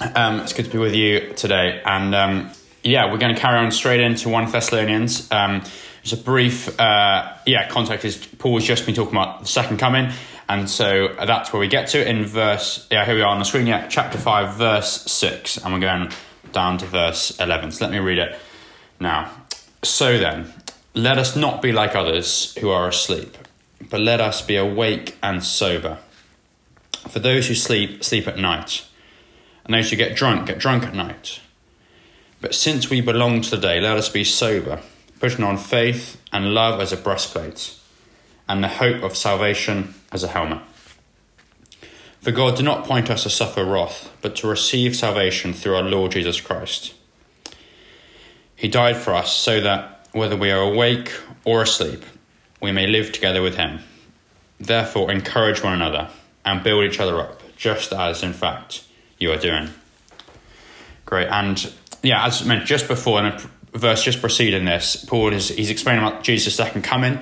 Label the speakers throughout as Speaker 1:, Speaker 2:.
Speaker 1: Um, it's good to be with you today. And um, yeah, we're going to carry on straight into 1 Thessalonians. Um, just a brief, uh, yeah, context is Paul has just been talking about the second coming. And so that's where we get to in verse, yeah, here we are on the screen, yeah, chapter 5, verse 6. And we're going down to verse 11. So let me read it now. So then, let us not be like others who are asleep, but let us be awake and sober. For those who sleep, sleep at night and those who get drunk get drunk at night. But since we belong to the day, let us be sober, putting on faith and love as a breastplate, and the hope of salvation as a helmet. For God did not appoint us to suffer wrath, but to receive salvation through our Lord Jesus Christ. He died for us so that, whether we are awake or asleep, we may live together with Him. Therefore, encourage one another and build each other up, just as, in fact, you are doing. Great. And yeah, as I mentioned just before, in a verse just preceding this, Paul is he's explaining about Jesus' second coming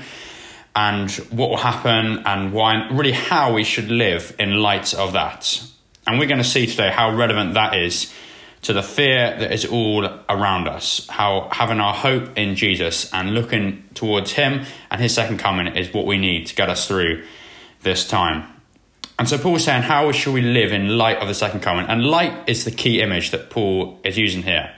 Speaker 1: and what will happen and why, and really how we should live in light of that. And we're going to see today how relevant that is to the fear that is all around us. How having our hope in Jesus and looking towards Him and His second coming is what we need to get us through this time. And so Paul's saying, how should we live in light of the second coming? And light is the key image that Paul is using here.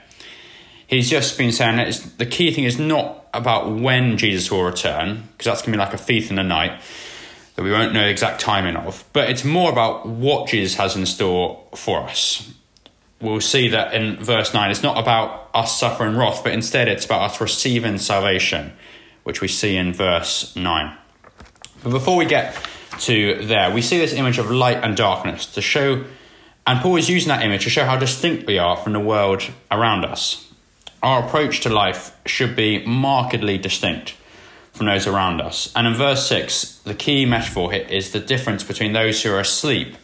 Speaker 1: He's just been saying that the key thing is not about when Jesus will return, because that's going to be like a thief in the night that we won't know the exact timing of, but it's more about what Jesus has in store for us. We'll see that in verse 9, it's not about us suffering wrath, but instead it's about us receiving salvation, which we see in verse 9. But before we get to there. We see this image of light and darkness to show, and Paul is using that image to show how distinct we are from the world around us. Our approach to life should be markedly distinct from those around us. And in verse 6, the key metaphor here is the difference between those who are asleep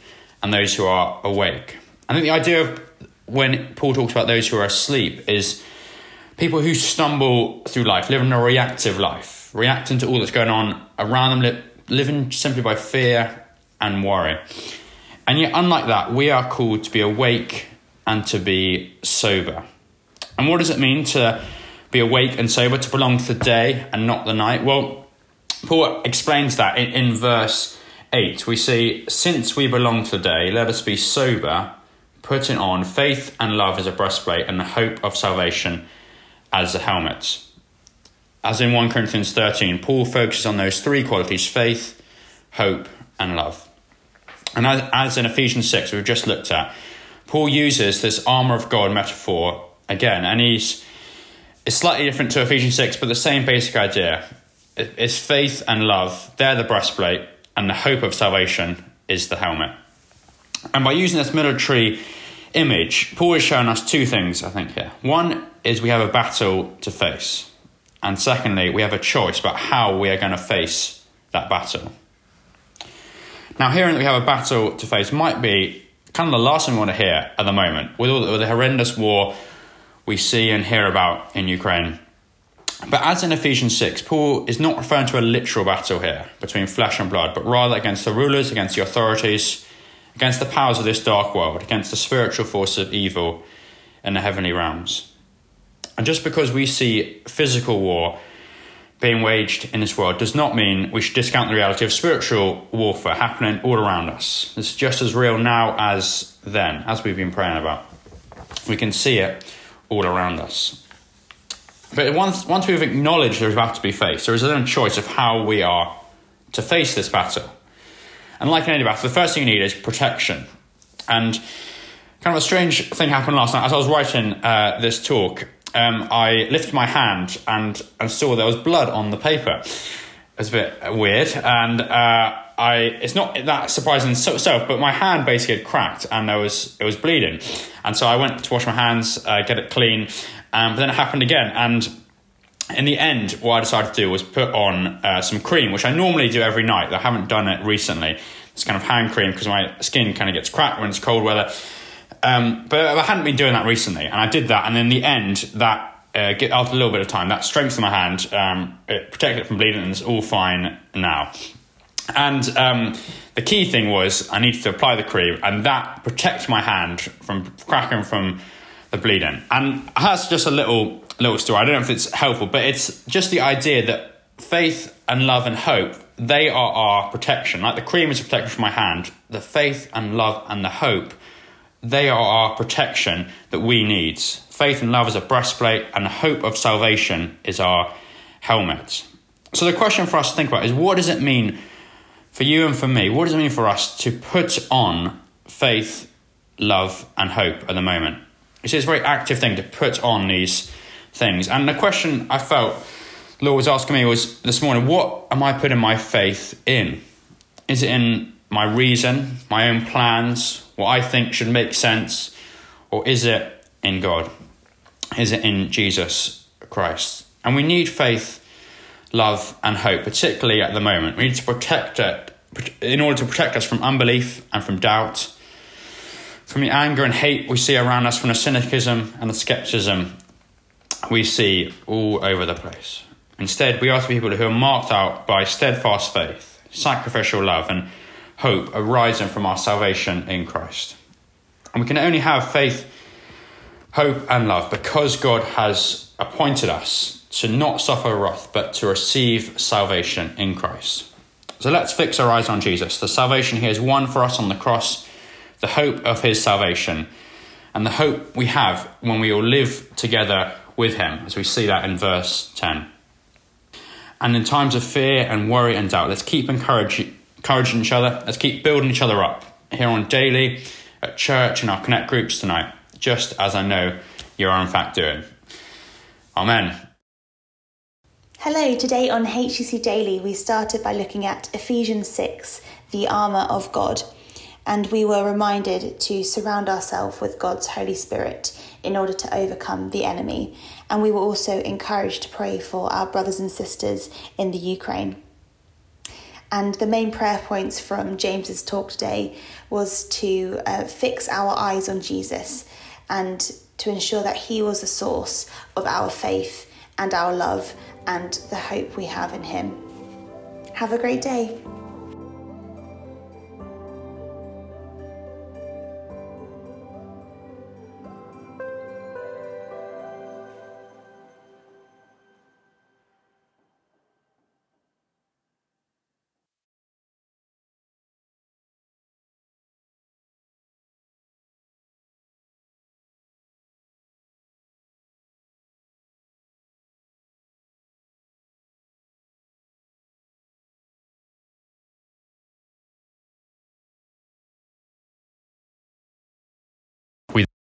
Speaker 1: and those who are awake. I think the idea of when Paul talks about those who are asleep is people who stumble through life, living a reactive life, reacting to all that's going on around them, living simply by fear and worry. And yet, unlike that, we are called to be awake and to be sober. And what does it mean to be awake and sober, to belong to the day and not the night? Well, Paul explains that in, in verse 8. We see, Since we belong to the day, let us be sober, putting on faith and love as a breastplate and the hope of salvation as a helmet as in 1 Corinthians 13, Paul focuses on those three qualities faith, hope, and love. And as, as in Ephesians 6, we've just looked at, Paul uses this armour of God metaphor again, and he's it's slightly different to Ephesians 6, but the same basic idea. It's faith and love, they're the breastplate, and the hope of salvation is the helmet. And by using this military image, Paul is showing us two things, I think, here. One is we have a battle to face. And secondly, we have a choice about how we are going to face that battle. Now, hearing that we have a battle to face might be kind of the last thing we want to hear at the moment, with all the, with the horrendous war we see and hear about in Ukraine. But as in Ephesians 6, Paul is not referring to a literal battle here between flesh and blood, but rather against the rulers, against the authorities, against the powers of this dark world, against the spiritual forces of evil in the heavenly realms. And just because we see physical war being waged in this world does not mean we should discount the reality of spiritual warfare happening all around us. It's just as real now as then, as we've been praying about. We can see it all around us. But once, once we've acknowledged there's about to be faced, there is then a choice of how we are to face this battle. And like in any battle, the first thing you need is protection. And kind of a strange thing happened last night. As I was writing uh, this talk, um, I lifted my hand and, and saw there was blood on the paper. It was a bit weird. And uh, I it's not that surprising itself, but my hand basically had cracked and there was it was bleeding, and so I went to wash my hands, uh, get it clean, um, but then it happened again, and in the end, what I decided to do was put on uh, some cream, which I normally do every night. I haven't done it recently. It's kind of hand cream because my skin kind of gets cracked when it's cold weather. Um, but I hadn't been doing that recently, and I did that, and in the end, that uh, get after a little bit of time, that strengthened my hand, um, it protected it from bleeding, and it's all fine now. And um, the key thing was I needed to apply the cream, and that protects my hand from cracking from the bleeding. And that's just a little little story. I don't know if it's helpful, but it's just the idea that faith and love and hope they are our protection. Like the cream is protection from my hand, the faith and love and the hope they are our protection that we need. Faith and love is a breastplate, and hope of salvation is our helmet. So, the question for us to think about is what does it mean for you and for me? What does it mean for us to put on faith, love, and hope at the moment? It's a very active thing to put on these things. And the question I felt Lord was asking me was this morning what am I putting my faith in? Is it in my reason, my own plans, what I think should make sense, or is it in God? Is it in Jesus Christ? And we need faith, love, and hope, particularly at the moment. We need to protect it in order to protect us from unbelief and from doubt, from the anger and hate we see around us, from the cynicism and the skepticism we see all over the place. Instead, we are to people who are marked out by steadfast faith, sacrificial love, and hope arising from our salvation in Christ. And we can only have faith, hope, and love because God has appointed us to not suffer wrath, but to receive salvation in Christ. So let's fix our eyes on Jesus, the salvation he has won for us on the cross, the hope of his salvation, and the hope we have when we all live together with him, as we see that in verse 10. And in times of fear and worry and doubt, let's keep encouraging, encouraging each other. Let's keep building each other up here on daily, at church, in our Connect groups tonight, just as I know you are in fact doing. Amen.
Speaker 2: Hello, today on HTC Daily, we started by looking at Ephesians 6, the armour of God, and we were reminded to surround ourselves with God's Holy Spirit in order to overcome the enemy. And we were also encouraged to pray for our brothers and sisters in the Ukraine. And the main prayer points from James's talk today was to uh, fix our eyes on Jesus and to ensure that he was the source of our faith and our love and the hope we have in him. Have a great day.